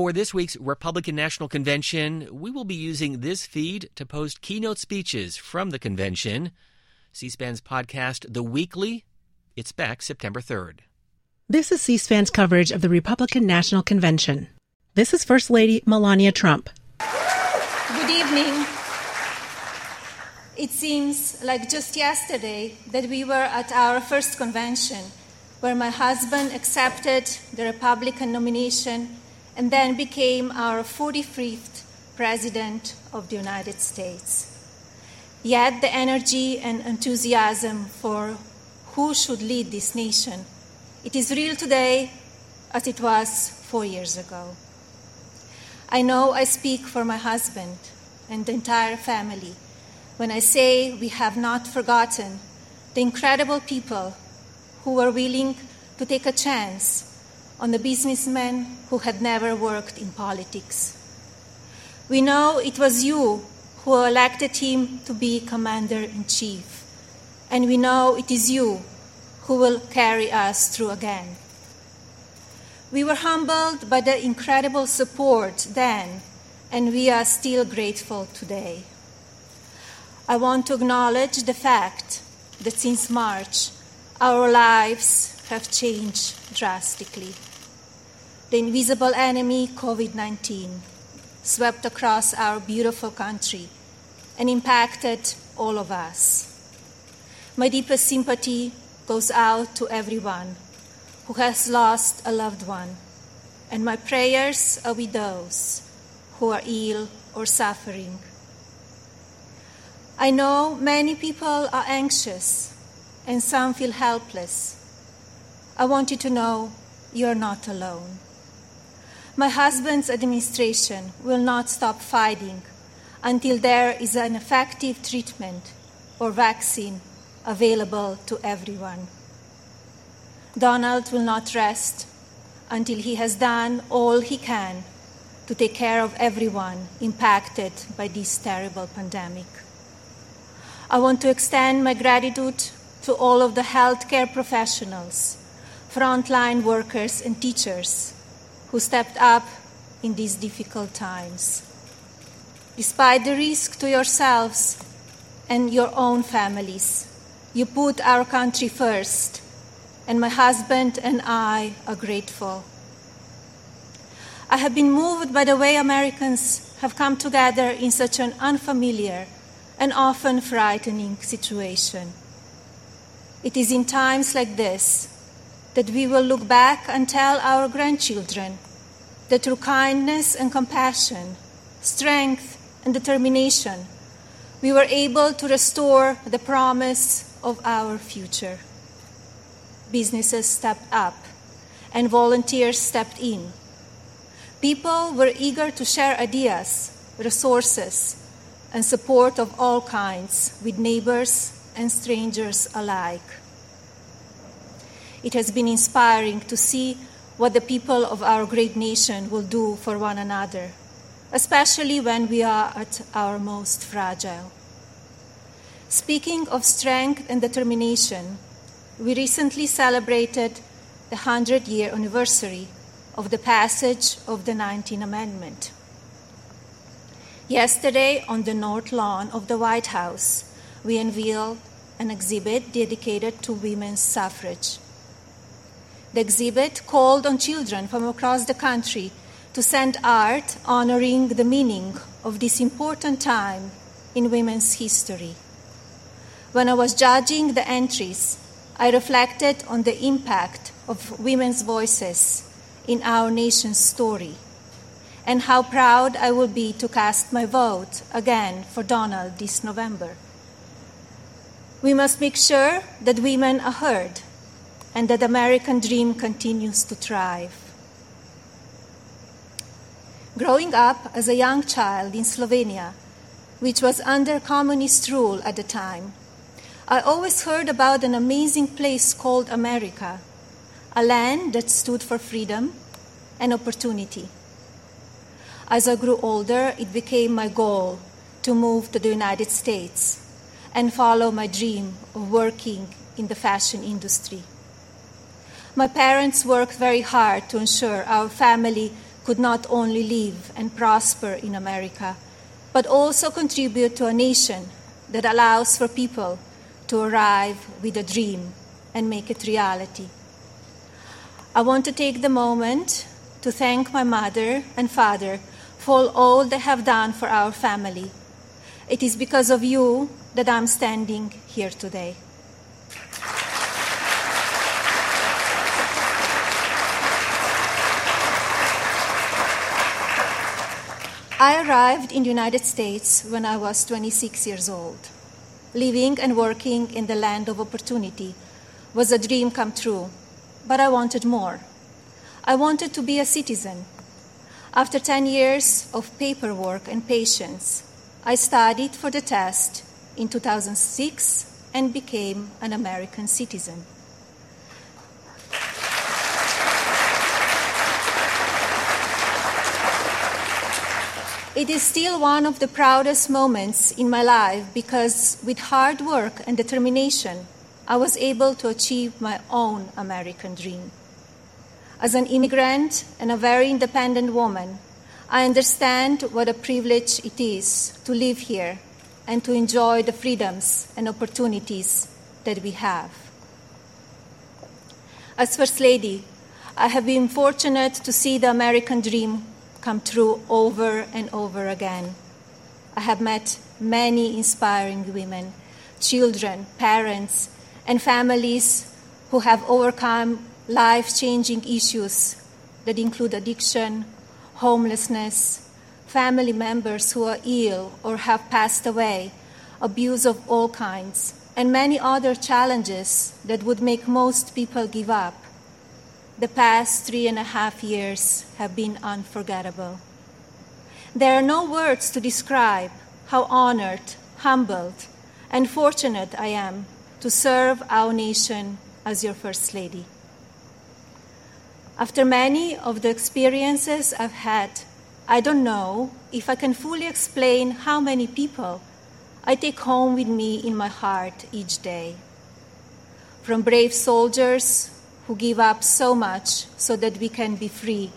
For this week's Republican National Convention, we will be using this feed to post keynote speeches from the convention. C SPAN's podcast, The Weekly, it's back September 3rd. This is C SPAN's coverage of the Republican National Convention. This is First Lady Melania Trump. Good evening. It seems like just yesterday that we were at our first convention where my husband accepted the Republican nomination and then became our 45th President of the United States. Yet the energy and enthusiasm for who should lead this nation, it is real today as it was four years ago. I know I speak for my husband and the entire family when I say we have not forgotten the incredible people who were willing to take a chance on a businessman who had never worked in politics. We know it was you who elected him to be commander in chief, and we know it is you who will carry us through again. We were humbled by the incredible support then, and we are still grateful today. I want to acknowledge the fact that since March, our lives have changed drastically the invisible enemy, COVID 19, swept across our beautiful country and impacted all of us. My deepest sympathy goes out to everyone who has lost a loved one, and my prayers are with those who are ill or suffering. I know many people are anxious and some feel helpless. I want you to know you're not alone. My husband's administration will not stop fighting until there is an effective treatment or vaccine available to everyone. Donald will not rest until he has done all he can to take care of everyone impacted by this terrible pandemic. I want to extend my gratitude to all of the healthcare professionals, frontline workers, and teachers who stepped up in these difficult times. Despite the risk to yourselves and your own families, you put our country first, and my husband and I are grateful. I have been moved by the way Americans have come together in such an unfamiliar and often frightening situation. It is in times like this that we will look back and tell our grandchildren that through kindness and compassion, strength and determination, we were able to restore the promise of our future. Businesses stepped up and volunteers stepped in. People were eager to share ideas, resources, and support of all kinds with neighbors and strangers alike. It has been inspiring to see what the people of our great nation will do for one another, especially when we are at our most fragile. Speaking of strength and determination, we recently celebrated the 100 year anniversary of the passage of the 19th Amendment. Yesterday, on the North Lawn of the White House, we unveiled an exhibit dedicated to women's suffrage. The exhibit called on children from across the country to send art honoring the meaning of this important time in women's history. When I was judging the entries, I reflected on the impact of women's voices in our nation's story and how proud I will be to cast my vote again for Donald this November. We must make sure that women are heard and that American dream continues to thrive. Growing up as a young child in Slovenia, which was under communist rule at the time, I always heard about an amazing place called America, a land that stood for freedom and opportunity. As I grew older, it became my goal to move to the United States and follow my dream of working in the fashion industry. My parents worked very hard to ensure our family could not only live and prosper in America, but also contribute to a nation that allows for people to arrive with a dream and make it reality. I want to take the moment to thank my mother and father for all they have done for our family. It is because of you that I'm standing here today. I arrived in the United States when I was 26 years old. Living and working in the land of opportunity was a dream come true, but I wanted more. I wanted to be a citizen. After 10 years of paperwork and patience, I studied for the test in 2006 and became an American citizen. It is still one of the proudest moments in my life because, with hard work and determination, I was able to achieve my own American dream. As an immigrant and a very independent woman, I understand what a privilege it is to live here and to enjoy the freedoms and opportunities that we have. As First Lady, I have been fortunate to see the American dream come true over and over again. I have met many inspiring women, children, parents, and families who have overcome life changing issues that include addiction, homelessness, family members who are ill or have passed away, abuse of all kinds, and many other challenges that would make most people give up the past three and a half years have been unforgettable. There are no words to describe how honored, humbled, and fortunate I am to serve our nation as your First Lady. After many of the experiences I've had, I don't know if I can fully explain how many people I take home with me in my heart each day. From brave soldiers who give up so much so that we can be free,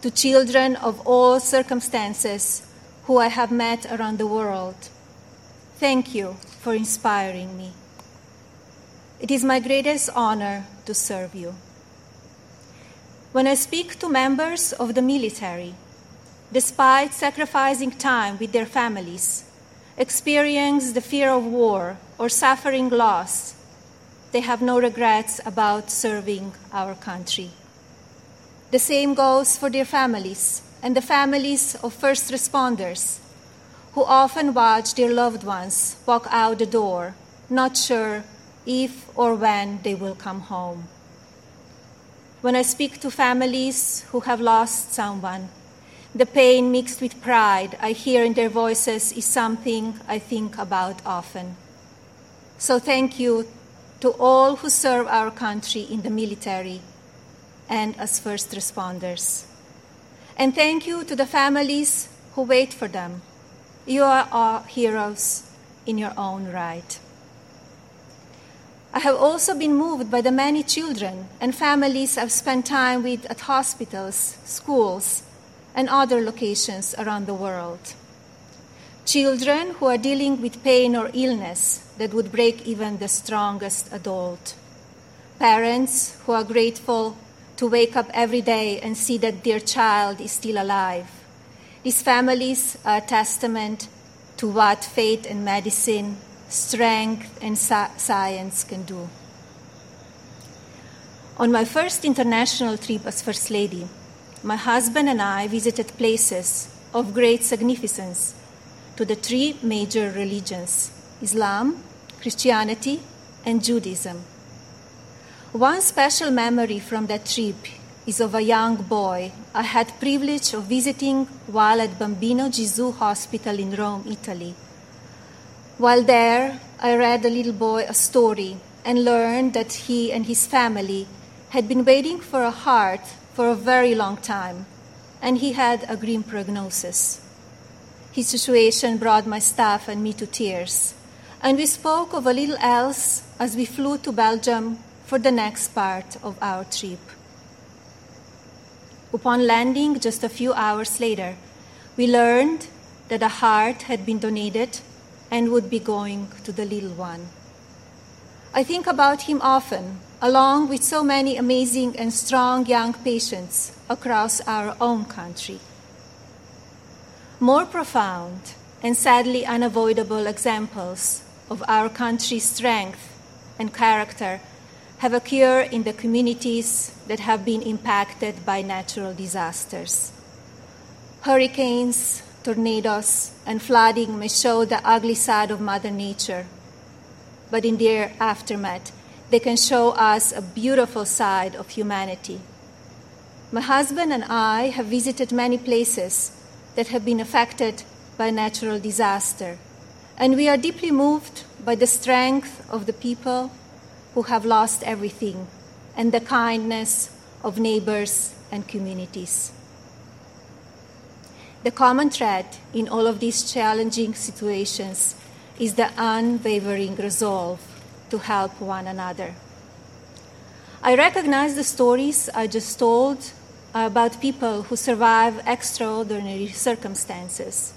to children of all circumstances who I have met around the world. Thank you for inspiring me. It is my greatest honor to serve you. When I speak to members of the military, despite sacrificing time with their families, experience the fear of war or suffering loss, they have no regrets about serving our country. The same goes for their families and the families of first responders who often watch their loved ones walk out the door, not sure if or when they will come home. When I speak to families who have lost someone, the pain mixed with pride I hear in their voices is something I think about often. So thank you to all who serve our country in the military and as first responders. And thank you to the families who wait for them. You are our heroes in your own right. I have also been moved by the many children and families I've spent time with at hospitals, schools, and other locations around the world. Children who are dealing with pain or illness that would break even the strongest adult. Parents who are grateful to wake up every day and see that their child is still alive. These families are a testament to what faith and medicine, strength and science can do. On my first international trip as First Lady, my husband and I visited places of great significance to the three major religions Islam, Christianity, and Judaism. One special memory from that trip is of a young boy I had privilege of visiting while at Bambino Gesù Hospital in Rome, Italy. While there, I read the little boy a story and learned that he and his family had been waiting for a heart for a very long time, and he had a grim prognosis. His situation brought my staff and me to tears, and we spoke of a little else as we flew to Belgium for the next part of our trip. upon landing just a few hours later, we learned that a heart had been donated and would be going to the little one. I think about him often, along with so many amazing and strong young patients across our own country. More profound and sadly unavoidable examples of our country's strength and character have occurred in the communities that have been impacted by natural disasters. Hurricanes, tornadoes, and flooding may show the ugly side of Mother Nature, but in their aftermath, they can show us a beautiful side of humanity. My husband and I have visited many places that have been affected by natural disaster, and we are deeply moved by the strength of the people who have lost everything and the kindness of neighbors and communities. The common thread in all of these challenging situations is the unwavering resolve to help one another. I recognize the stories I just told about people who survive extraordinary circumstances.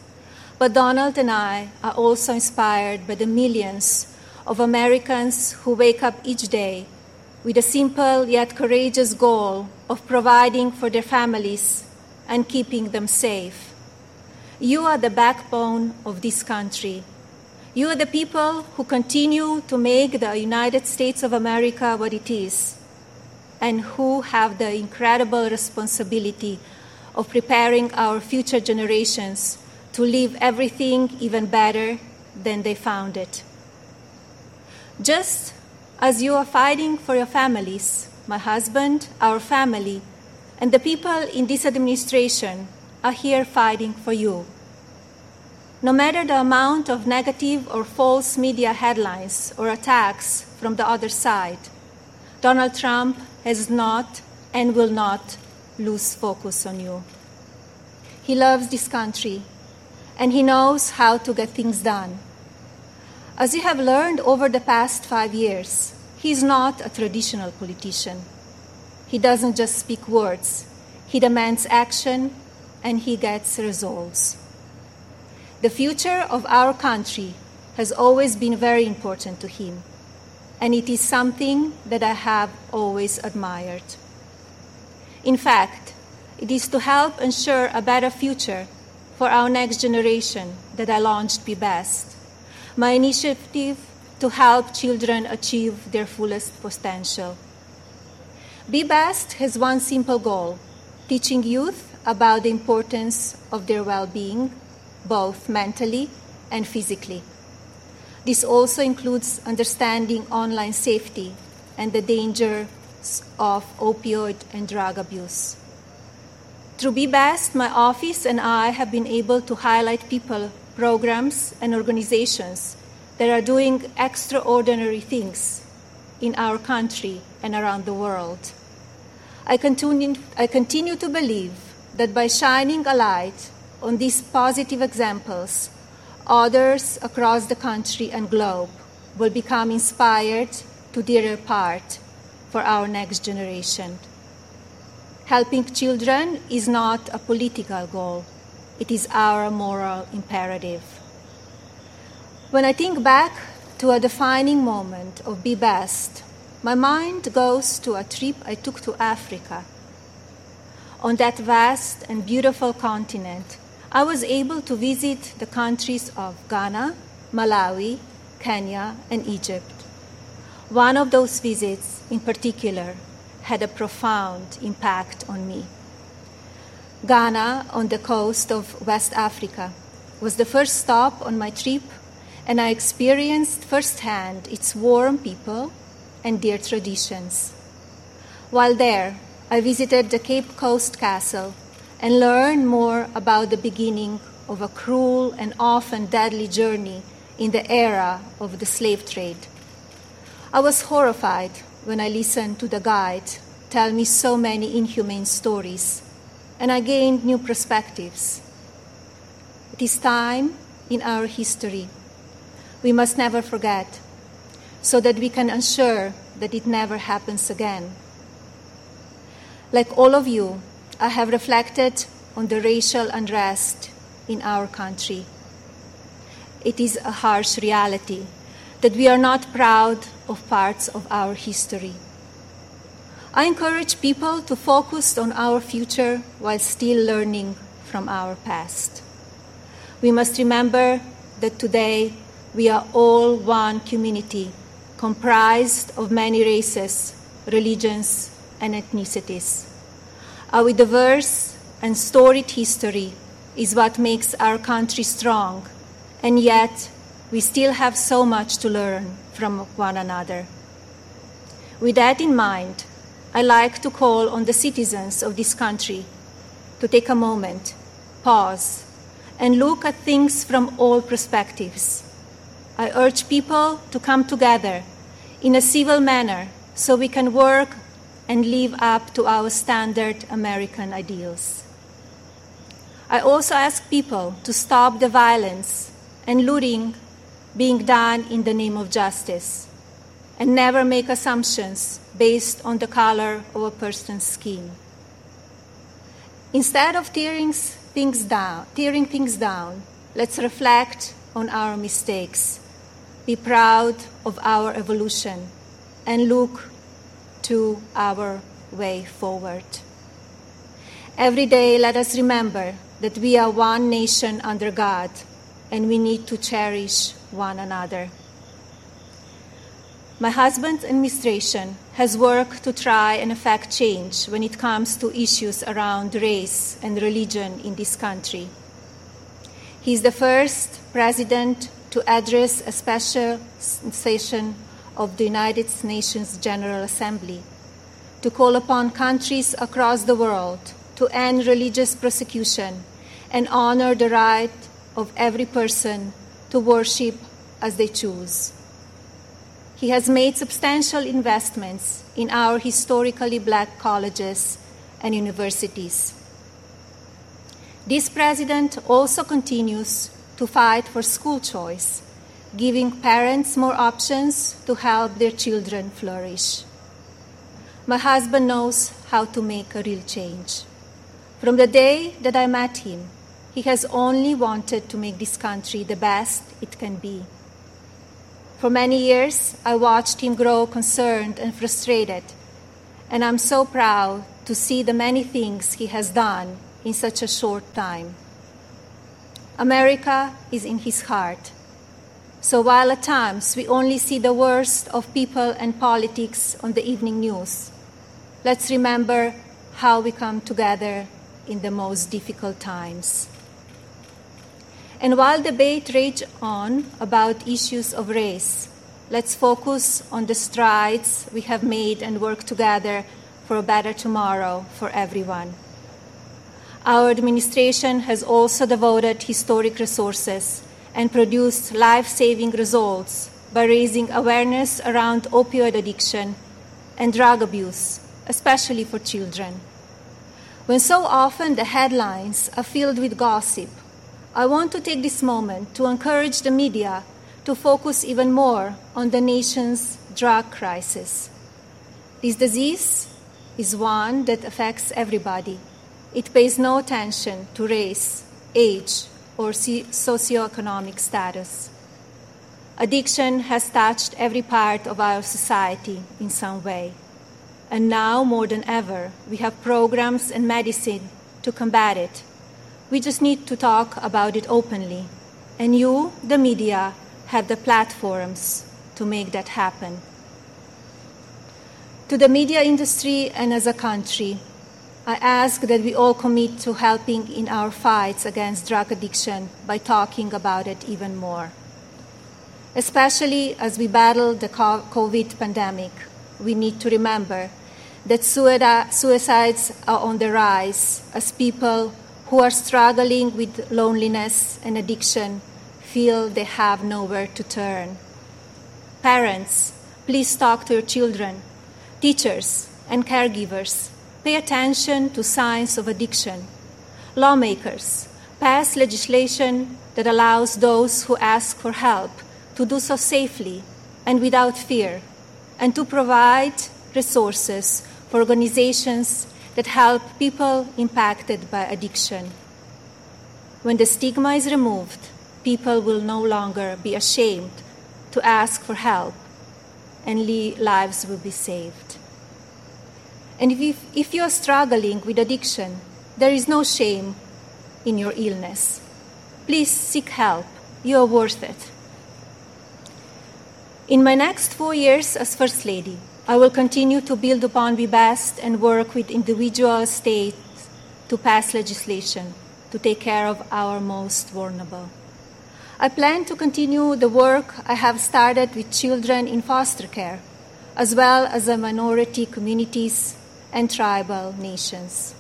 But Donald and I are also inspired by the millions of Americans who wake up each day with a simple yet courageous goal of providing for their families and keeping them safe. You are the backbone of this country. You are the people who continue to make the United States of America what it is, and who have the incredible responsibility of preparing our future generations to leave everything even better than they found it. Just as you are fighting for your families, my husband, our family, and the people in this administration are here fighting for you. No matter the amount of negative or false media headlines or attacks from the other side, Donald Trump has not and will not lose focus on you. He loves this country and he knows how to get things done. As you have learned over the past five years, he is not a traditional politician. He doesn't just speak words, he demands action and he gets results. The future of our country has always been very important to him, and it is something that I have always admired. In fact, it is to help ensure a better future for our next generation that I launched Be Best my initiative to help children achieve their fullest potential. Be Best has one simple goal teaching youth about the importance of their well being, both mentally and physically. This also includes understanding online safety and the dangers of opioid and drug abuse. Through Be Best, my office and I have been able to highlight people programs, and organizations that are doing extraordinary things in our country and around the world. I continue, I continue to believe that by shining a light on these positive examples, others across the country and globe will become inspired to do their part for our next generation. Helping children is not a political goal, it is our moral imperative. When I think back to a defining moment of Be Best, my mind goes to a trip I took to Africa. On that vast and beautiful continent, I was able to visit the countries of Ghana, Malawi, Kenya, and Egypt. One of those visits, in particular, had a profound impact on me. Ghana, on the coast of West Africa, was the first stop on my trip, and I experienced firsthand its warm people and their traditions. While there, I visited the Cape Coast Castle and learned more about the beginning of a cruel and often deadly journey in the era of the slave trade. I was horrified when I listened to the guide tell me so many inhumane stories and I gained new perspectives. It is time in our history we must never forget so that we can ensure that it never happens again. Like all of you, I have reflected on the racial unrest in our country. It is a harsh reality that we are not proud of parts of our history. I encourage people to focus on our future while still learning from our past. We must remember that today we are all one community comprised of many races, religions, and ethnicities. Our diverse and storied history is what makes our country strong, and yet we still have so much to learn from one another. With that in mind, I like to call on the citizens of this country to take a moment, pause, and look at things from all perspectives. I urge people to come together in a civil manner so we can work and live up to our standard American ideals. I also ask people to stop the violence and looting being done in the name of justice and never make assumptions based on the color of a person's skin. Instead of tearing things down, tearing things down, let's reflect on our mistakes, be proud of our evolution, and look to our way forward. Every day, let us remember that we are one nation under God and we need to cherish one another. My husband's administration has worked to try and effect change when it comes to issues around race and religion in this country. He is the first president to address a special session of the United Nations General Assembly to call upon countries across the world to end religious persecution and honor the right of every person to worship as they choose. He has made substantial investments in our historically black colleges and universities. This president also continues to fight for school choice, giving parents more options to help their children flourish. My husband knows how to make a real change. From the day that I met him, he has only wanted to make this country the best it can be. For many years, I watched him grow concerned and frustrated, and I'm so proud to see the many things he has done in such a short time. America is in his heart. So while at times we only see the worst of people and politics on the evening news, let's remember how we come together in the most difficult times. And while debate rages on about issues of race, let's focus on the strides we have made and work together for a better tomorrow for everyone. Our administration has also devoted historic resources and produced life saving results by raising awareness around opioid addiction and drug abuse, especially for children. When so often the headlines are filled with gossip I want to take this moment to encourage the media to focus even more on the nation's drug crisis. This disease is one that affects everybody. It pays no attention to race, age, or socioeconomic status. Addiction has touched every part of our society in some way. And now, more than ever, we have programs and medicine to combat it we just need to talk about it openly. And you, the media, have the platforms to make that happen. To the media industry and as a country, I ask that we all commit to helping in our fights against drug addiction by talking about it even more. Especially as we battle the COVID pandemic, we need to remember that suicides are on the rise as people who are struggling with loneliness and addiction feel they have nowhere to turn. Parents, please talk to your children. Teachers and caregivers, pay attention to signs of addiction. Lawmakers, pass legislation that allows those who ask for help to do so safely and without fear, and to provide resources for organizations that help people impacted by addiction. When the stigma is removed, people will no longer be ashamed to ask for help and lives will be saved. And if, if you are struggling with addiction, there is no shame in your illness. Please seek help. You are worth it. In my next four years as First Lady, I will continue to build upon Be Best and work with individual states to pass legislation to take care of our most vulnerable. I plan to continue the work I have started with children in foster care, as well as the minority communities and tribal nations.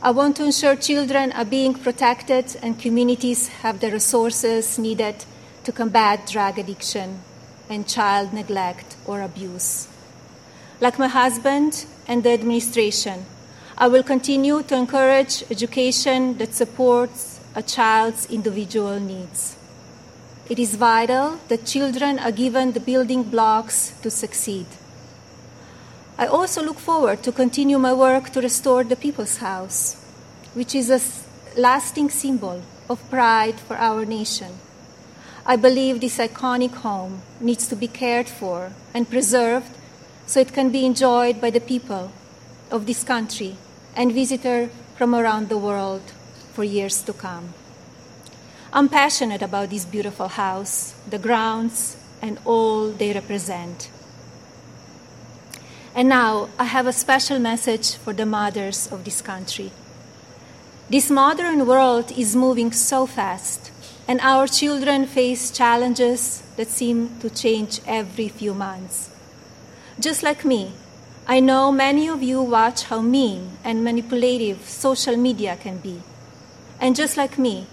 I want to ensure children are being protected and communities have the resources needed to combat drug addiction and child neglect or abuse. Like my husband and the administration, I will continue to encourage education that supports a child's individual needs. It is vital that children are given the building blocks to succeed. I also look forward to continue my work to restore the People's House, which is a lasting symbol of pride for our nation. I believe this iconic home needs to be cared for and preserved so it can be enjoyed by the people of this country and visitors from around the world for years to come. I'm passionate about this beautiful house, the grounds, and all they represent. And now I have a special message for the mothers of this country. This modern world is moving so fast, and our children face challenges that seem to change every few months. Just like me, I know many of you watch how mean and manipulative social media can be. And just like me,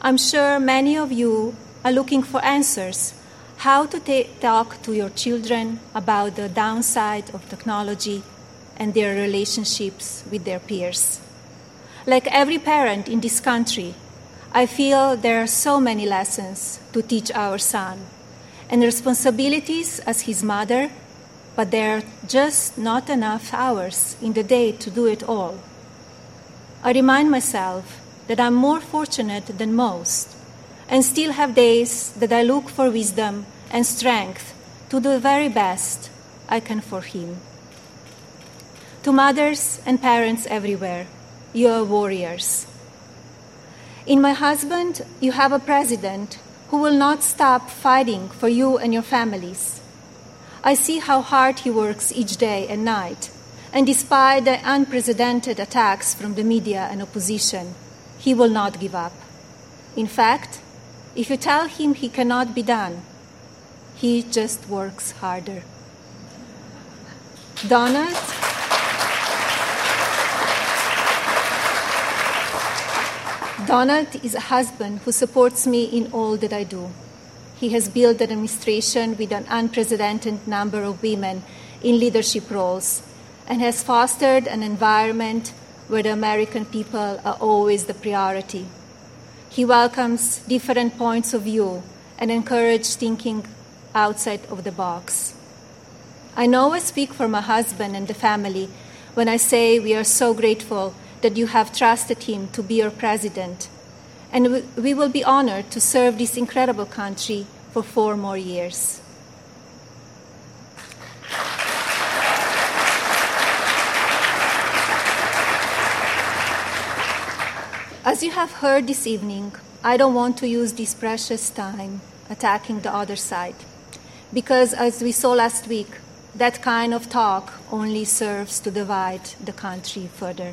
I'm sure many of you are looking for answers how to ta- talk to your children about the downside of technology and their relationships with their peers. Like every parent in this country, I feel there are so many lessons to teach our son and responsibilities as his mother but there are just not enough hours in the day to do it all. I remind myself that I'm more fortunate than most and still have days that I look for wisdom and strength to do the very best I can for him. To mothers and parents everywhere, you are warriors. In my husband, you have a president who will not stop fighting for you and your families. I see how hard he works each day and night. And despite the unprecedented attacks from the media and opposition, he will not give up. In fact, if you tell him he cannot be done, he just works harder. Donald, Donald is a husband who supports me in all that I do. He has built an administration with an unprecedented number of women in leadership roles and has fostered an environment where the American people are always the priority. He welcomes different points of view and encourages thinking outside of the box. I know I speak for my husband and the family when I say we are so grateful that you have trusted him to be your president and we will be honored to serve this incredible country for four more years. As you have heard this evening, I don't want to use this precious time attacking the other side, because as we saw last week, that kind of talk only serves to divide the country further.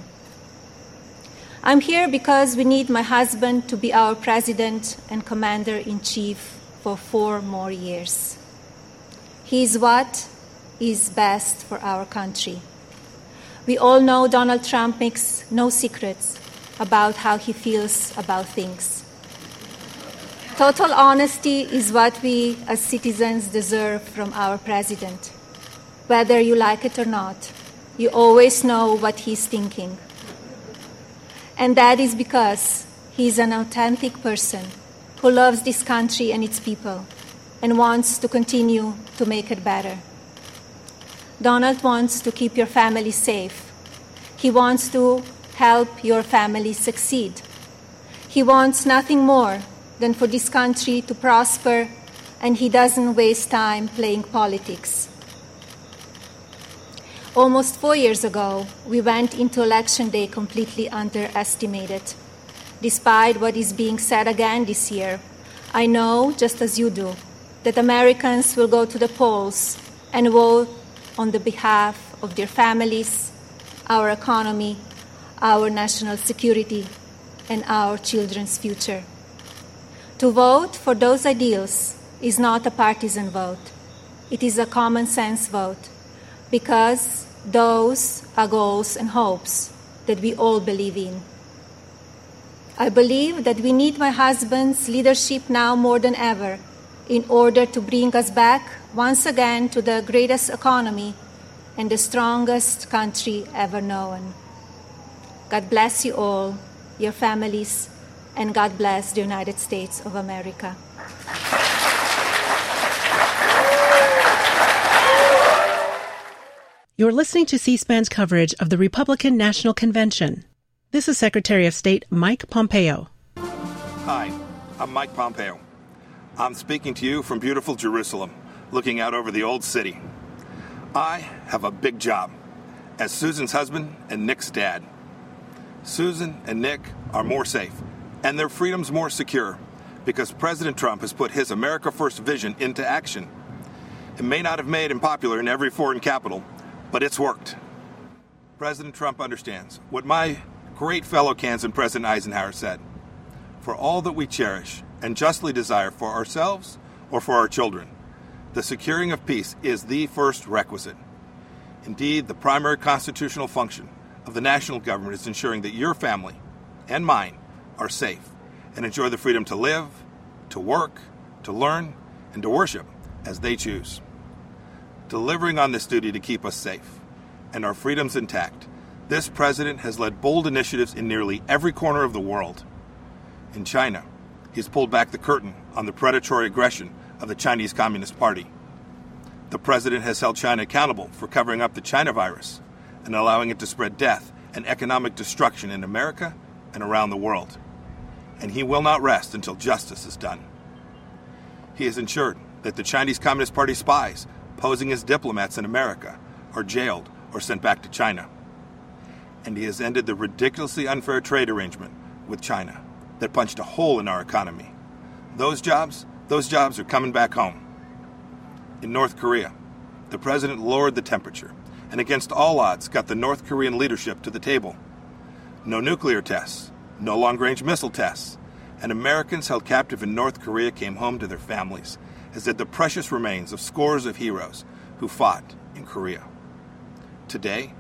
I'm here because we need my husband to be our president and commander in chief for four more years. He is what is best for our country. We all know Donald Trump makes no secrets about how he feels about things. Total honesty is what we as citizens deserve from our president. Whether you like it or not, you always know what he's thinking and that is because he is an authentic person who loves this country and its people and wants to continue to make it better. Donald wants to keep your family safe. He wants to help your family succeed. He wants nothing more than for this country to prosper, and he doesn't waste time playing politics. Almost four years ago, we went into Election Day completely underestimated. Despite what is being said again this year, I know, just as you do, that Americans will go to the polls and vote on the behalf of their families, our economy, our national security, and our children's future. To vote for those ideals is not a partisan vote, it is a common sense vote because those are goals and hopes that we all believe in. I believe that we need my husband's leadership now more than ever in order to bring us back once again to the greatest economy and the strongest country ever known. God bless you all, your families, and God bless the United States of America. You're listening to C SPAN's coverage of the Republican National Convention. This is Secretary of State Mike Pompeo. Hi, I'm Mike Pompeo. I'm speaking to you from beautiful Jerusalem, looking out over the old city. I have a big job as Susan's husband and Nick's dad. Susan and Nick are more safe, and their freedom's more secure because President Trump has put his America First vision into action. It may not have made him popular in every foreign capital, but it's worked. President Trump understands what my great fellow Kansan President Eisenhower said For all that we cherish and justly desire for ourselves or for our children, the securing of peace is the first requisite. Indeed, the primary constitutional function of the national government is ensuring that your family and mine are safe and enjoy the freedom to live, to work, to learn, and to worship as they choose. Delivering on this duty to keep us safe and our freedoms intact this president has led bold initiatives in nearly every corner of the world. In China, he's pulled back the curtain on the predatory aggression of the Chinese Communist Party. The president has held China accountable for covering up the China virus and allowing it to spread death and economic destruction in America and around the world. And he will not rest until justice is done. He has ensured that the Chinese Communist Party spies posing as diplomats in America are jailed or sent back to China and he has ended the ridiculously unfair trade arrangement with China that punched a hole in our economy. Those jobs, those jobs are coming back home. In North Korea, the president lowered the temperature and against all odds got the North Korean leadership to the table. No nuclear tests, no long-range missile tests, and Americans held captive in North Korea came home to their families, as did the precious remains of scores of heroes who fought in Korea. Today,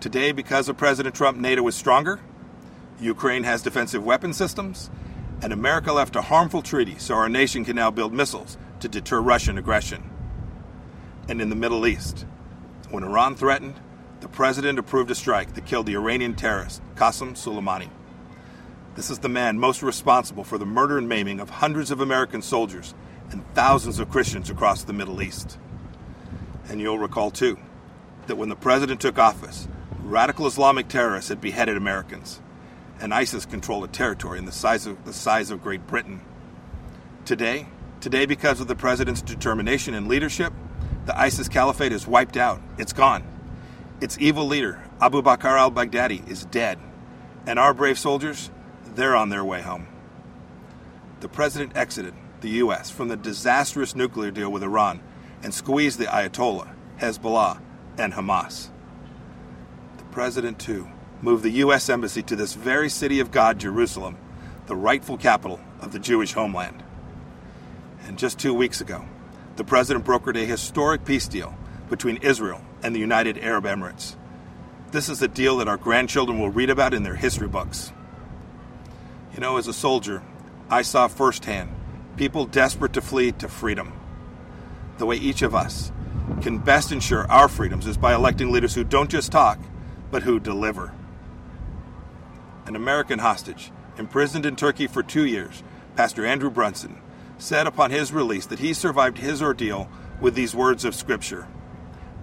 Today, because of President Trump, NATO is stronger, Ukraine has defensive weapon systems, and America left a harmful treaty so our nation can now build missiles to deter Russian aggression. And in the Middle East, when Iran threatened, the president approved a strike that killed the Iranian terrorist Qasem Soleimani. This is the man most responsible for the murder and maiming of hundreds of American soldiers and thousands of Christians across the Middle East. And you'll recall, too, that when the president took office, radical Islamic terrorists had beheaded Americans, and ISIS controlled a territory in the size of the size of Great Britain. Today, today because of the president's determination and leadership, the ISIS caliphate is wiped out. It's gone. Its evil leader, Abu Bakr al-Baghdadi, is dead, and our brave soldiers, they're on their way home. The president exited the US from the disastrous nuclear deal with Iran and squeeze the Ayatollah, Hezbollah, and Hamas. The president, too, moved the U.S. Embassy to this very city of God, Jerusalem, the rightful capital of the Jewish homeland. And just two weeks ago, the President brokered a historic peace deal between Israel and the United Arab Emirates. This is a deal that our grandchildren will read about in their history books. You know, as a soldier, I saw firsthand people desperate to flee to freedom. The way each of us can best ensure our freedoms is by electing leaders who don't just talk, but who deliver. An American hostage, imprisoned in Turkey for two years, Pastor Andrew Brunson, said upon his release that he survived his ordeal with these words of Scripture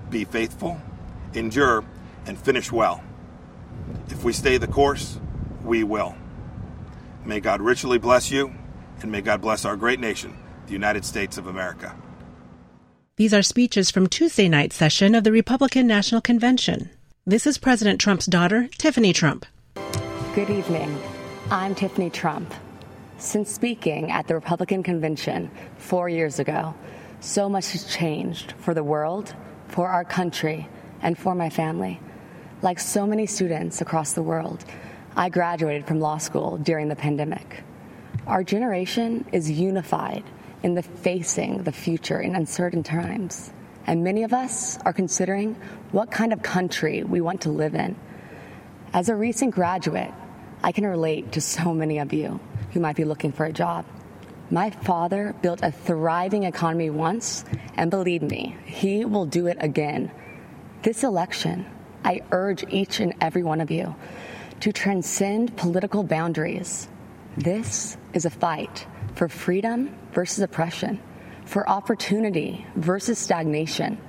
Be faithful, endure, and finish well. If we stay the course, we will. May God richly bless you, and may God bless our great nation, the United States of America. These are speeches from Tuesday night's session of the Republican National Convention. This is President Trump's daughter, Tiffany Trump. Good evening. I'm Tiffany Trump. Since speaking at the Republican Convention four years ago, so much has changed for the world, for our country, and for my family. Like so many students across the world, I graduated from law school during the pandemic. Our generation is unified in the facing the future in uncertain times. And many of us are considering what kind of country we want to live in. As a recent graduate, I can relate to so many of you who might be looking for a job. My father built a thriving economy once, and believe me, he will do it again. This election, I urge each and every one of you to transcend political boundaries. This is a fight for freedom versus oppression, for opportunity versus stagnation,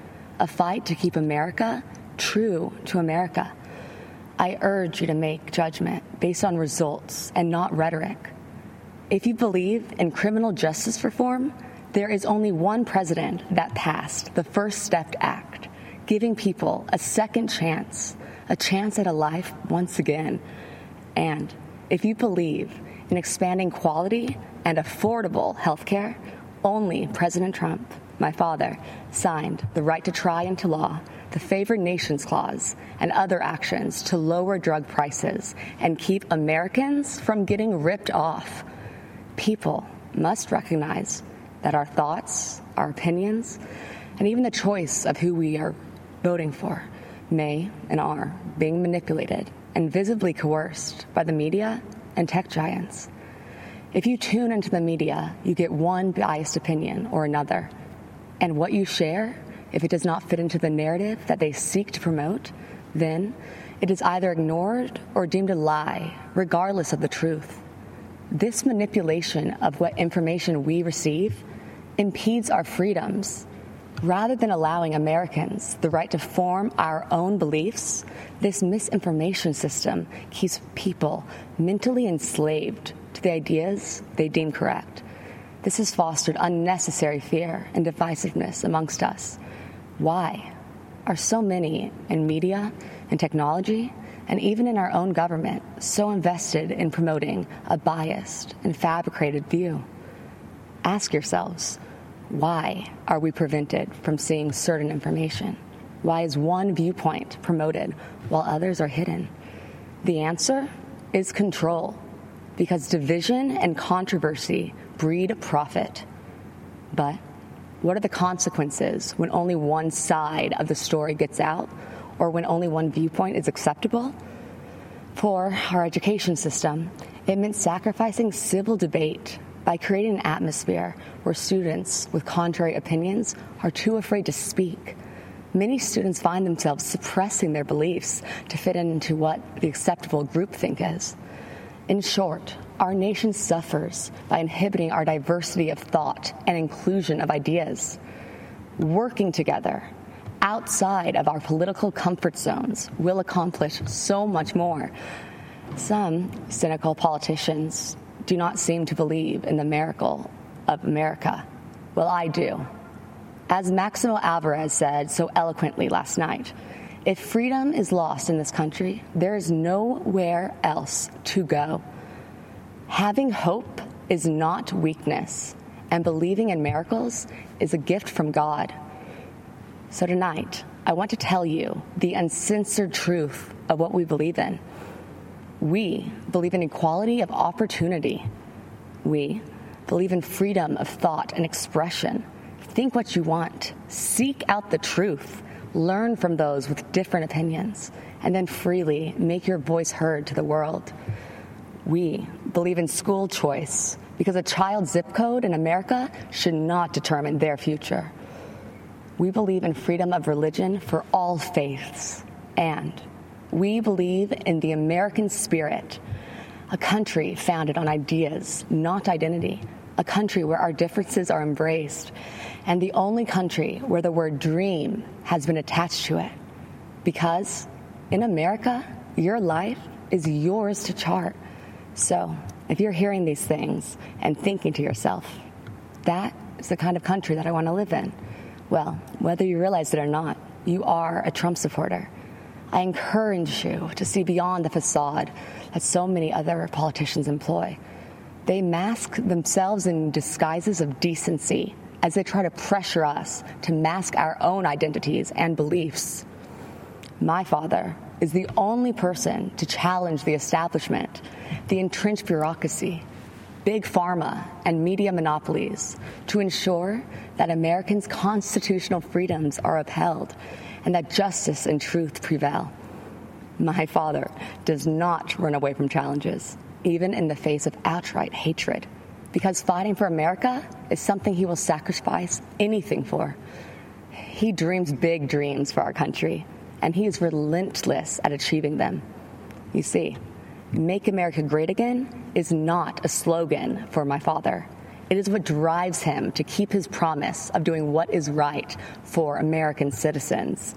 a fight to keep America true to America. I urge you to make judgment based on results and not rhetoric. If you believe in criminal justice reform, there is only one president that passed the First Step Act, giving people a second chance, a chance at a life once again. And if you believe in expanding quality and affordable health care, only President Trump, my father, signed the right to try into law the Favored Nations Clause and other actions to lower drug prices and keep Americans from getting ripped off. People must recognize that our thoughts, our opinions, and even the choice of who we are voting for may and are being manipulated and visibly coerced by the media and tech giants. If you tune into the media, you get one biased opinion or another. And what you share, if it does not fit into the narrative that they seek to promote, then it is either ignored or deemed a lie, regardless of the truth. This manipulation of what information we receive impedes our freedoms. Rather than allowing Americans the right to form our own beliefs, this misinformation system keeps people mentally enslaved to the ideas they deem correct. This has fostered unnecessary fear and divisiveness amongst us. Why are so many in media and technology and even in our own government, so invested in promoting a biased and fabricated view. Ask yourselves, why are we prevented from seeing certain information? Why is one viewpoint promoted while others are hidden? The answer is control, because division and controversy breed profit. But what are the consequences when only one side of the story gets out or when only one viewpoint is acceptable. For our education system, it meant sacrificing civil debate by creating an atmosphere where students with contrary opinions are too afraid to speak. Many students find themselves suppressing their beliefs to fit into what the acceptable groupthink is. In short, our nation suffers by inhibiting our diversity of thought and inclusion of ideas. Working together outside of our political comfort zones will accomplish so much more. Some cynical politicians do not seem to believe in the miracle of America. Well, I do. As Maximo Alvarez said so eloquently last night, if freedom is lost in this country, there is nowhere else to go. Having hope is not weakness, and believing in miracles is a gift from God. So tonight, I want to tell you the uncensored truth of what we believe in. We believe in equality of opportunity. We believe in freedom of thought and expression. Think what you want, seek out the truth, learn from those with different opinions, and then freely make your voice heard to the world. We believe in school choice because a child's zip code in America should not determine their future. We believe in freedom of religion for all faiths, and we believe in the American spirit, a country founded on ideas, not identity, a country where our differences are embraced, and the only country where the word dream has been attached to it. Because in America, Your life is yours to chart. So, if you're hearing these things and thinking to yourself, that is the kind of country that I want to live in, well, whether you realize it or not, you are a Trump supporter. I encourage you to see beyond the facade that so many other politicians employ. They mask themselves in disguises of decency as they try to pressure us to mask our own identities and beliefs. My father is the only person to challenge the establishment, the entrenched bureaucracy, big pharma, and media monopolies to ensure that Americans' constitutional freedoms are upheld and that justice and truth prevail. My father does not run away from challenges, even in the face of outright hatred, because fighting for America is something he will sacrifice anything for. He dreams big dreams for our country, and he is relentless at achieving them. You see, Make America Great Again is not a slogan for my father. It is what drives him to keep his promise of doing what is right for American citizens.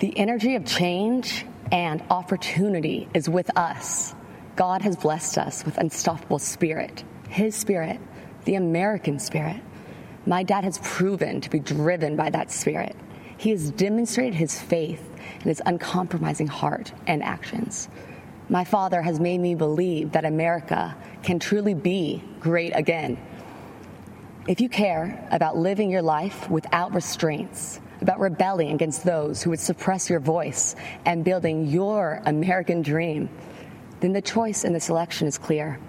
The energy of change and opportunity is with us. God has blessed us with unstoppable spirit, his spirit, the American spirit. My dad has proven to be driven by that spirit. He has demonstrated his faith and his uncompromising heart and actions. My father has made me believe that America can truly be great again. If you care about living your life without restraints, about rebelling against those who would suppress your voice and building your American dream, then the choice in this election is clear.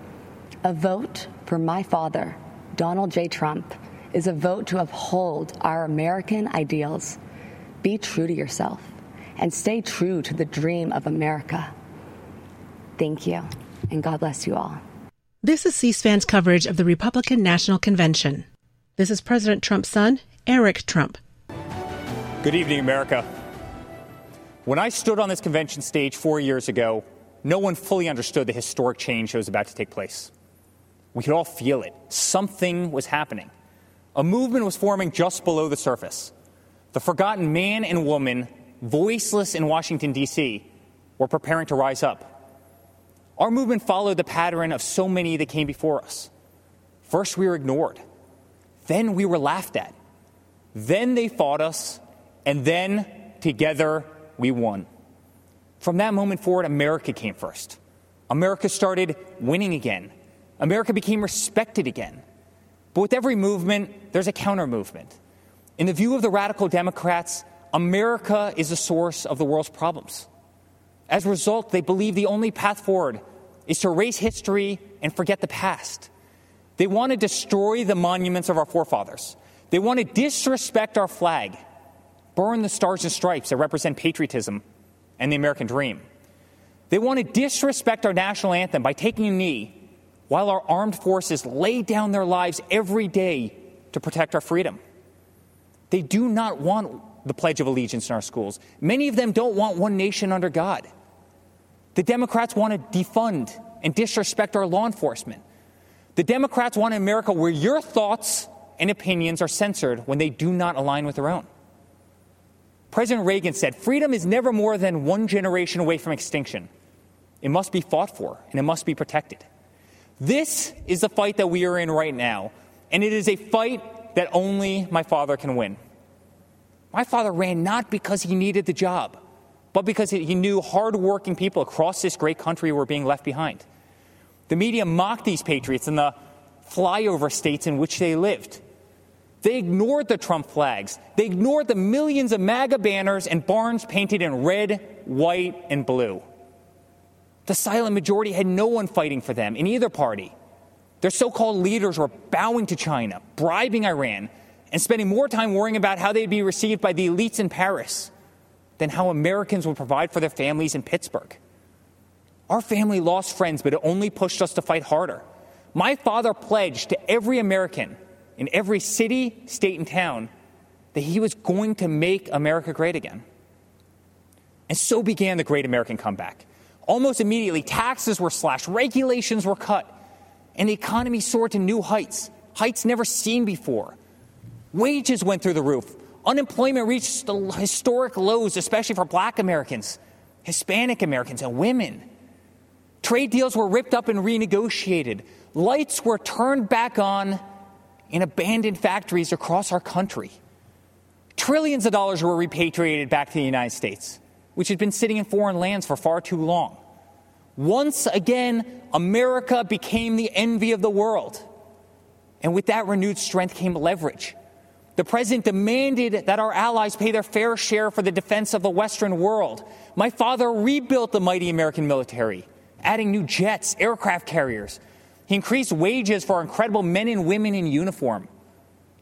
A vote for my father, Donald J. Trump, is a vote to uphold our American ideals. Be true to yourself and stay true to the dream of America. Thank you, and God bless you all. This is C SPAN's coverage of the Republican National Convention. This is President Trump's son, Eric Trump. Good evening, America. When I stood on this convention stage four years ago, no one fully understood the historic change that was about to take place. We could all feel it. Something was happening. A movement was forming just below the surface. The forgotten man and woman, voiceless in Washington, D.C., were preparing to rise up. Our movement followed the pattern of so many that came before us. First, we were ignored. Then we were laughed at. Then they fought us. And then, together, we won. From that moment forward, America came first. America started winning again. America became respected again. But with every movement, there's a counter movement. In the view of the radical Democrats, America is the source of the world's problems. As a result, they believe the only path forward is to erase history and forget the past. They want to destroy the monuments of our forefathers. They want to disrespect our flag, burn the stars and stripes that represent patriotism and the American dream. They want to disrespect our national anthem by taking a knee while our armed forces lay down their lives every day to protect our freedom. They do not want the Pledge of Allegiance in our schools. Many of them don't want one nation under God. The Democrats want to defund and disrespect our law enforcement. The Democrats want an America where your thoughts and opinions are censored when they do not align with their own. President Reagan said, Freedom is never more than one generation away from extinction. It must be fought for and it must be protected. This is the fight that we are in right now, and it is a fight that only my father can win. My father ran not because he needed the job, but because he knew hardworking people across this great country were being left behind. The media mocked these patriots in the flyover states in which they lived. They ignored the Trump flags. They ignored the millions of MAGA banners and barns painted in red, white, and blue. The silent majority had no one fighting for them in either party. Their so called leaders were bowing to China, bribing Iran, and spending more time worrying about how they'd be received by the elites in Paris than how Americans would provide for their families in Pittsburgh. Our family lost friends, but it only pushed us to fight harder. My father pledged to every American in every city, state, and town that he was going to make America great again. And so began the great American comeback. Almost immediately, taxes were slashed, regulations were cut, and the economy soared to new heights, heights never seen before. Wages went through the roof, Unemployment reached historic lows, especially for black Americans. Hispanic Americans, and women. Trade deals were ripped up and renegotiated. Lights were turned back on in abandoned factories across our country. Trillions of dollars were repatriated back to the United States, which had been sitting in foreign lands for far too long. Once again, America became the envy of the world. And with that renewed strength came leverage. The president demanded that our allies pay their fair share for the defense of the Western world. My father rebuilt the mighty American military, adding new jets, aircraft carriers. He increased wages for our incredible men and women in uniform.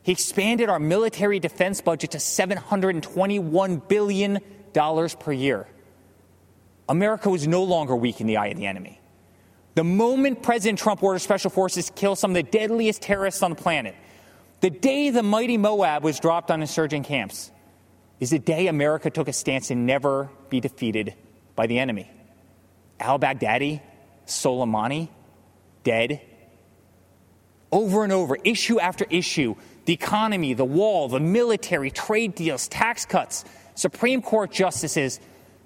He expanded our military defense budget to $721 billion per year. America was no longer weak in the eye of the enemy. The moment President Trump ordered special forces to kill some of the deadliest terrorists on the planet, the day the mighty Moab was dropped on insurgent camps, is the day America took a stance to never be defeated by the enemy. Al Baghdadi, Soleimani, dead. Over and over, issue after issue, the economy, the wall, the military, trade deals, tax cuts, Supreme Court justices,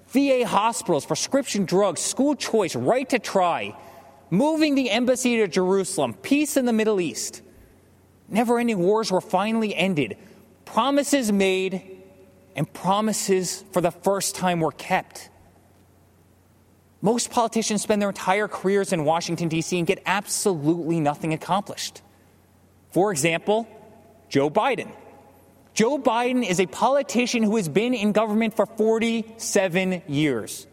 VA hospitals, prescription drugs, school choice, right to try, moving the embassy to Jerusalem, peace in the Middle East. Never ending wars were finally ended. Promises made and promises for the first time were kept. Most politicians spend their entire careers in Washington, D.C. and get absolutely nothing accomplished. For example, Joe Biden. Joe Biden is a politician who has been in government for 47 years.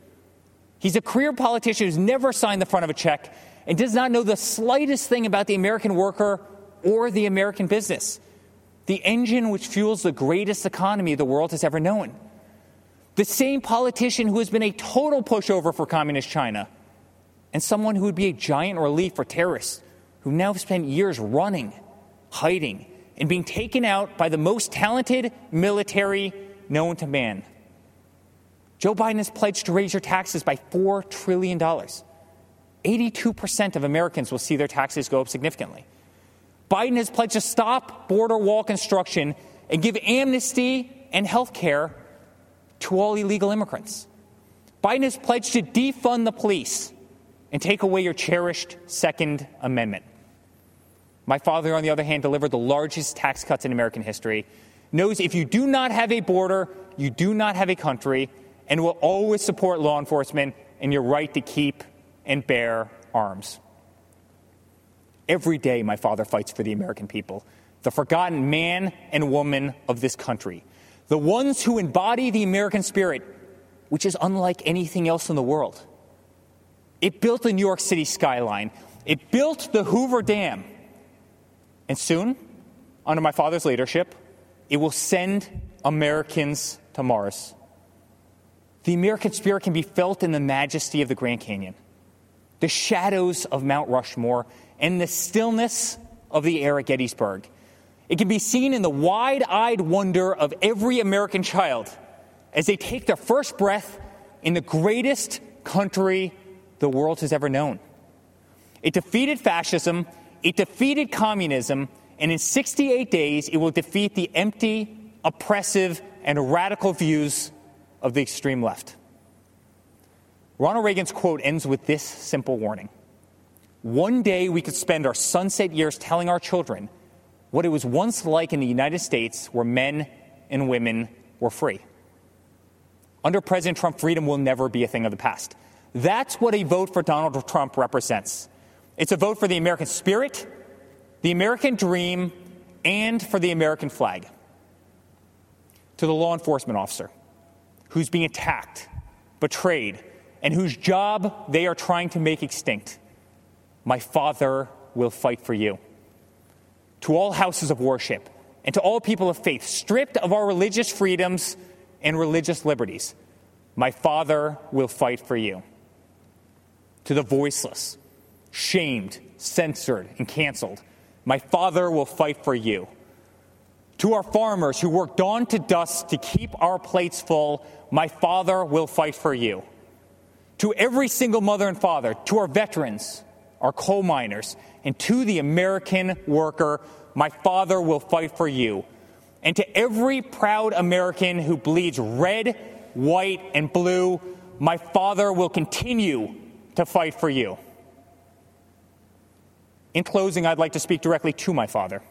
He's a career politician who's never signed the front of a check and does not know the slightest thing about the American worker or the American business, the engine which fuels the greatest economy the world has ever known. The same politician who has been a total pushover for Communist China, and someone who would be a giant relief for terrorists who now have spent years running, hiding, and being taken out by the most talented military known to man. Joe Biden has pledged to raise your taxes by $4 trillion. 82% of Americans will see their taxes go up significantly. Biden has pledged to stop border wall construction and give amnesty and health care to all illegal immigrants. Biden has pledged to defund the police and take away your cherished Second Amendment. My father, on the other hand, delivered the largest tax cuts in American history, knows if you do not have a border, you do not have a country, and will always support law enforcement and your right to keep and bear arms. Every day, my father fights for the American people, the forgotten man and woman of this country, the ones who embody the American spirit, which is unlike anything else in the world. It built the New York City skyline, it built the Hoover Dam, and soon, under my father's leadership, it will send Americans to Mars. The American spirit can be felt in the majesty of the Grand Canyon, the shadows of Mount Rushmore, and the stillness of the air at Gettysburg. It can be seen in the wide eyed wonder of every American child as they take their first breath in the greatest country the world has ever known. It defeated fascism, it defeated communism, and in 68 days, it will defeat the empty, oppressive, and radical views of the extreme left. Ronald Reagan's quote ends with this simple warning One day we could spend our sunset years telling our children what it was once like in the United States where men and women were free. Under President Trump, freedom will never be a thing of the past. That's what a vote for Donald Trump represents. It's a vote for the American spirit, the American dream, and for the American flag. To the law enforcement officer who's being attacked, betrayed, and whose job they are trying to make extinct, my Father will fight for you. To all houses of worship and to all people of faith, stripped of our religious freedoms and religious liberties, my Father will fight for you. To the voiceless, shamed, censored, and canceled. My Father will fight for you. To our farmers who work dawn to dusk to keep our plates full, my Father will fight for you. To every single mother and father, to our veterans, our coal miners, and to the American worker, my Father will fight for you. And to every proud American who bleeds red, white, and blue, my father will continue to fight for you. In closing, I'd like to speak directly to my father.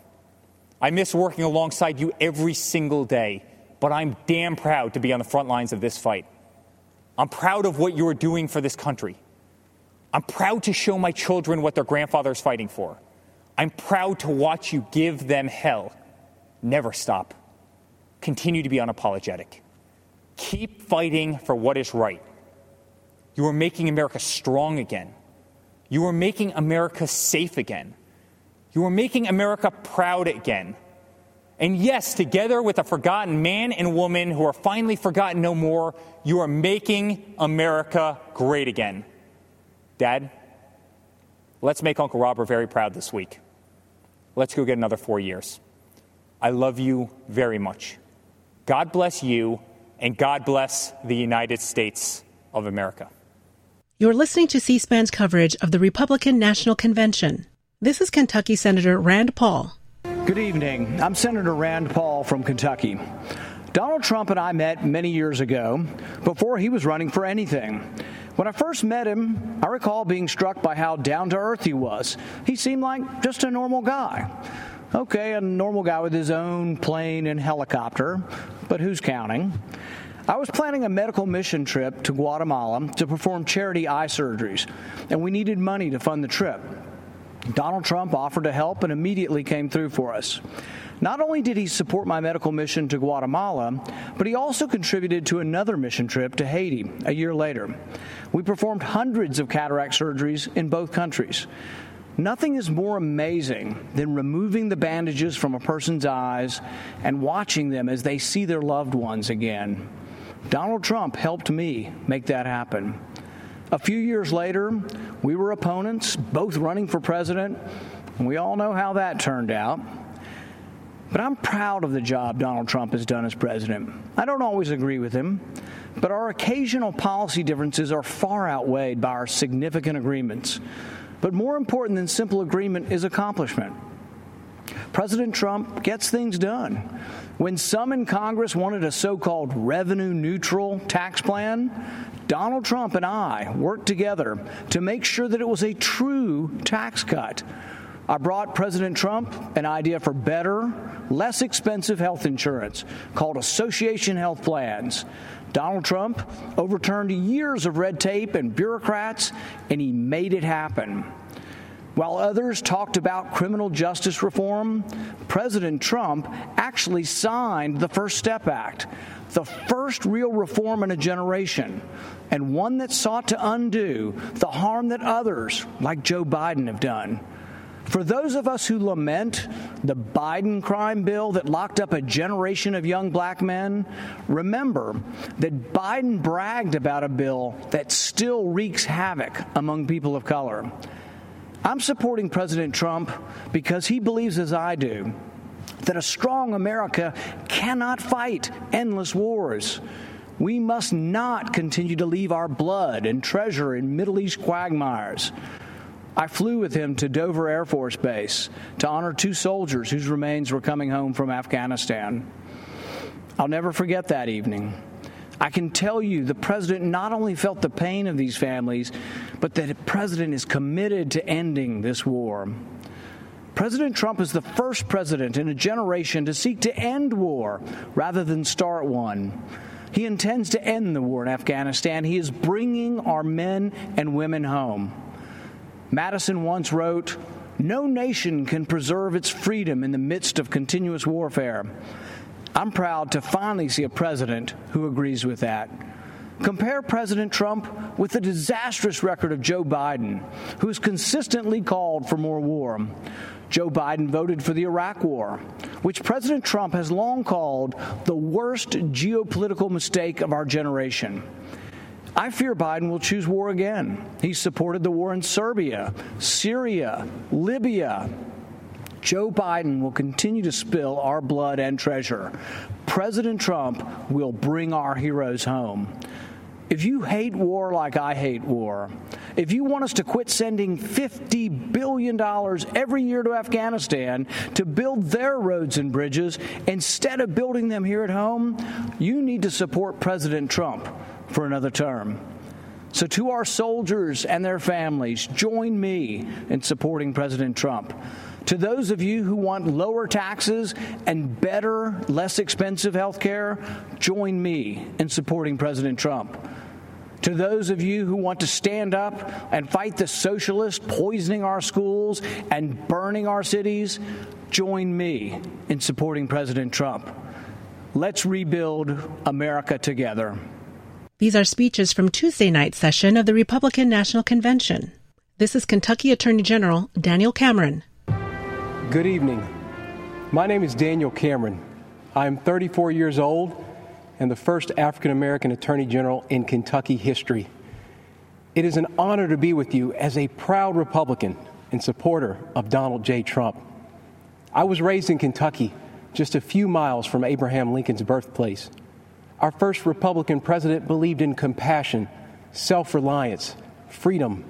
I miss working alongside you every single day, but I'm damn proud to be on the front lines of this fight. I'm proud of what you're doing for this country. I'm proud to show my children what their grandfather is fighting for. I'm proud to watch you give them hell. Never stop. Continue to be unapologetic. Keep fighting for what is right. You are making America strong again. You are making America safe again. You are making America proud again. And yes, together with a forgotten man and woman who are finally forgotten no more, you are making America great again. Dad, let's make Uncle Robert very proud this week. Let's go get another four years. I love you very much. God bless you, and God bless the United States of America. You're listening to C SPAN's coverage of the Republican National Convention. This is Kentucky Senator Rand Paul. Good evening. I'm Senator Rand Paul from Kentucky. Donald Trump and I met many years ago before he was running for anything. When I first met him, I recall being struck by how down to earth he was. He seemed like just a normal guy. Okay, a normal guy with his own plane and helicopter, but who's counting? I was planning a medical mission trip to Guatemala to perform charity eye surgeries, and we needed money to fund the trip. Donald Trump offered to help and immediately came through for us. Not only did he support my medical mission to Guatemala, but he also contributed to another mission trip to Haiti a year later. We performed hundreds of cataract surgeries in both countries. Nothing is more amazing than removing the bandages from a person's eyes and watching them as they see their loved ones again. Donald Trump helped me make that happen. A few years later, we were opponents, both running for president, we all know how that turned out. But I'm proud of the job Donald Trump has done as president. I don't always agree with him, but our occasional policy differences are far outweighed by our significant agreements. But more important than simple agreement is accomplishment. President Trump gets things done. When some in Congress wanted a so called revenue neutral tax plan, Donald Trump and I worked together to make sure that it was a true tax cut. I brought President Trump an idea for better, less expensive health insurance called Association Health Plans. Donald Trump overturned years of red tape and bureaucrats, and he made it happen. While others talked about criminal justice reform, President Trump actually signed the First Step Act, the first real reform in a generation, and one that sought to undo the harm that others, like Joe Biden, have done. For those of us who lament the Biden crime bill that locked up a generation of young black men, remember that Biden bragged about a bill that still wreaks havoc among people of color. I'm supporting President Trump because he believes, as I do, that a strong America cannot fight endless wars. We must not continue to leave our blood and treasure in Middle East quagmires. I flew with him to Dover Air Force Base to honor two soldiers whose remains were coming home from Afghanistan. I'll never forget that evening. I can tell you the president not only felt the pain of these families, but that the president is committed to ending this war. President Trump is the first president in a generation to seek to end war rather than start one. He intends to end the war in Afghanistan. He is bringing our men and women home. Madison once wrote, No nation can preserve its freedom in the midst of continuous warfare. I'm proud to finally see a president who agrees with that. Compare President Trump with the disastrous record of Joe Biden, who has consistently called for more war. Joe Biden voted for the Iraq War, which President Trump has long called the worst geopolitical mistake of our generation. I fear Biden will choose war again. He supported the war in Serbia, Syria, Libya. Joe Biden will continue to spill our blood and treasure. President Trump will bring our heroes home. If you hate war like I hate war, if you want us to quit sending $50 billion every year to Afghanistan to build their roads and bridges instead of building them here at home, you need to support President Trump for another term. So, to our soldiers and their families, join me in supporting President Trump. To those of you who want lower taxes and better, less expensive health care, join me in supporting President Trump. To those of you who want to stand up and fight the socialists poisoning our schools and burning our cities, join me in supporting President Trump. Let's rebuild America together. These are speeches from Tuesday night's session of the Republican National Convention. This is Kentucky Attorney General Daniel Cameron. Good evening. My name is Daniel Cameron. I am 34 years old and the first African American Attorney General in Kentucky history. It is an honor to be with you as a proud Republican and supporter of Donald J. Trump. I was raised in Kentucky, just a few miles from Abraham Lincoln's birthplace. Our first Republican president believed in compassion, self reliance, freedom,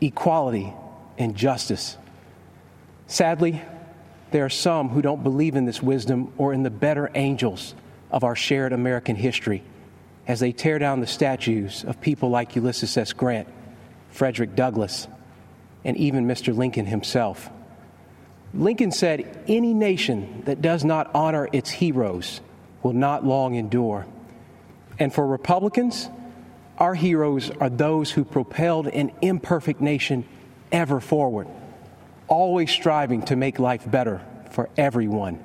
equality, and justice. Sadly, there are some who don't believe in this wisdom or in the better angels of our shared American history as they tear down the statues of people like Ulysses S. Grant, Frederick Douglass, and even Mr. Lincoln himself. Lincoln said, Any nation that does not honor its heroes will not long endure. And for Republicans, our heroes are those who propelled an imperfect nation ever forward, always striving to make life better for everyone.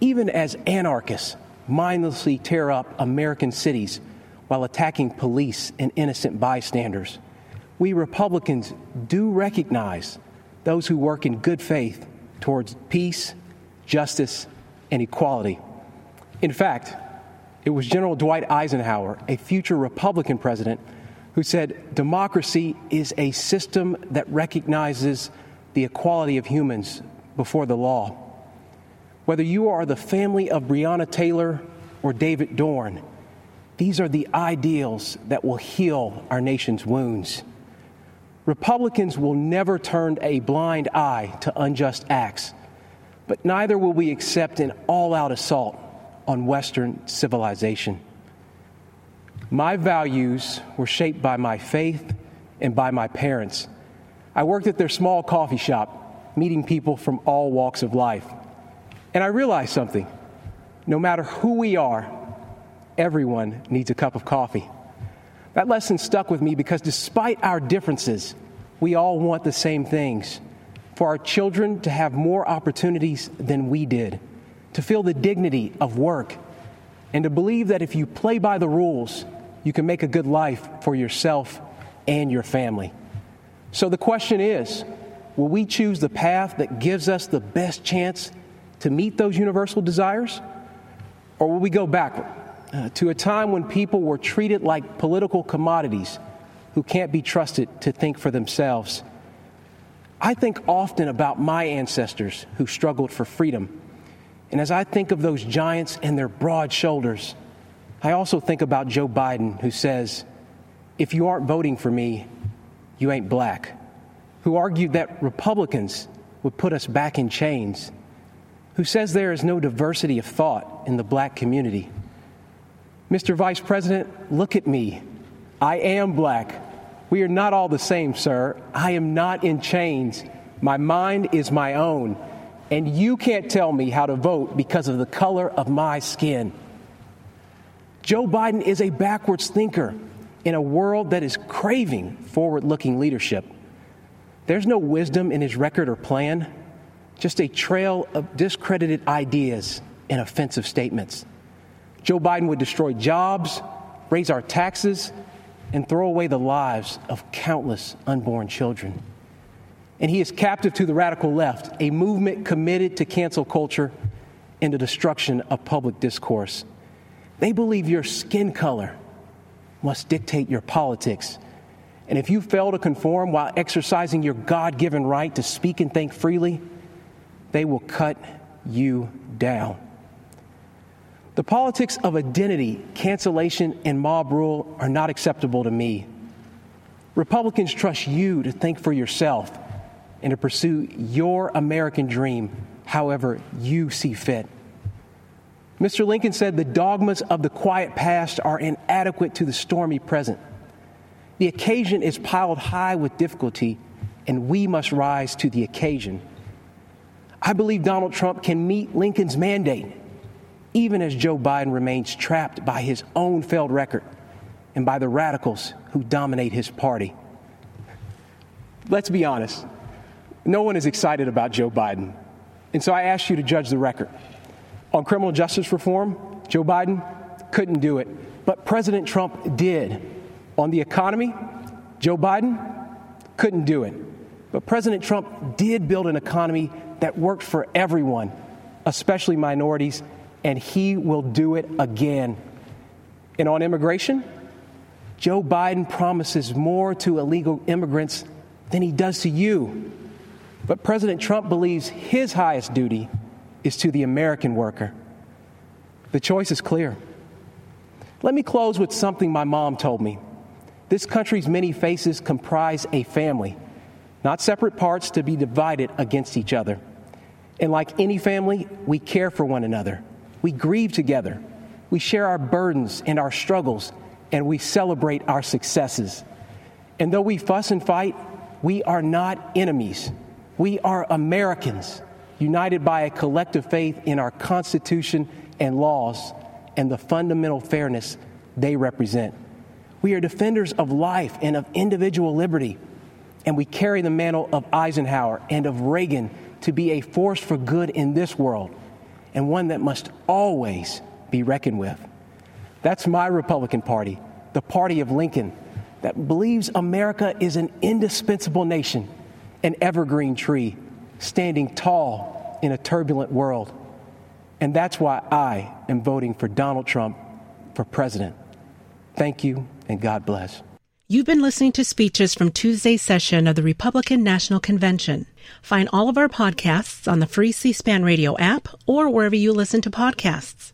Even as anarchists, mindlessly tear up American cities while attacking police and innocent bystanders. We Republicans do recognize those who work in good faith towards peace, justice, and equality. In fact, it was General Dwight Eisenhower, a future Republican president, who said democracy is a system that recognizes the equality of humans before the law. Whether you are the family of Breonna Taylor or David Dorn, these are the ideals that will heal our nation's wounds. Republicans will never turn a blind eye to unjust acts, but neither will we accept an all out assault on Western civilization. My values were shaped by my faith and by my parents. I worked at their small coffee shop, meeting people from all walks of life. And I realized something no matter who we are, everyone needs a cup of coffee. That lesson stuck with me because despite our differences, we all want the same things for our children to have more opportunities than we did, to feel the dignity of work, and to believe that if you play by the rules, you can make a good life for yourself and your family. So the question is will we choose the path that gives us the best chance to meet those universal desires? Or will we go backward uh, to a time when people were treated like political commodities who can't be trusted to think for themselves? I think often about my ancestors who struggled for freedom. And as I think of those giants and their broad shoulders, I also think about Joe Biden, who says, If you aren't voting for me, you ain't black, who argued that Republicans would put us back in chains who says there is no diversity of thought in the black community. Mr. Vice President, look at me. I am black. We are not all the same, sir. I am not in chains. My mind is my own. And you can't tell me how to vote because of the color of my skin. Joe Biden is a backwards thinker in a world that is craving forward looking leadership. There's no wisdom in his record or plan just a trail of discredited ideas and offensive statements. Joe Biden would destroy jobs, raise our taxes, and throw away the lives of countless unborn children. And he is captive to the radical left, a movement committed to cancel culture and the destruction of public discourse. They believe your skin color must dictate your politics. And if you fail to conform while exercising your God given right to speak and think freely, they will cut you down. The politics of identity, cancellation, and mob rule are not acceptable to me. Republicans trust you to think for yourself and to pursue your American dream however you see fit. Mr. Lincoln said the dogmas of the quiet past are inadequate to the stormy present. The occasion is piled high with difficulty, and we must rise to the occasion. I believe Donald Trump can meet Lincoln's mandate, even as Joe Biden remains trapped by his own failed record and by the radicals who dominate his party. Let's be honest, no one is excited about Joe Biden. And so I ask you to judge the record. On criminal justice reform, Joe Biden couldn't do it, but President Trump did. On the economy, Joe Biden couldn't do it. But President Trump did build an economy that worked for everyone, especially minorities, and he will do it again. And on immigration, Joe Biden promises more to illegal immigrants than he does to you. But President Trump believes his highest duty is to the American worker. The choice is clear. Let me close with something my mom told me. This country's many faces comprise a family, not separate parts to be divided against each other. And like any family, we care for one another. We grieve together. We share our burdens and our struggles, and we celebrate our successes. And though we fuss and fight, we are not enemies. We are Americans, united by a collective faith in our Constitution and laws and the fundamental fairness they represent. We are defenders of life and of individual liberty, and we carry the mantle of Eisenhower and of Reagan to be a force for good in this world and one that must always be reckoned with. That's my Republican Party, the party of Lincoln, that believes America is an indispensable nation, an evergreen tree, standing tall in a turbulent world. And that's why I am voting for Donald Trump for president. Thank you, and God bless. You've been listening to speeches from Tuesday's session of the Republican National Convention. Find all of our podcasts on the free C SPAN radio app or wherever you listen to podcasts.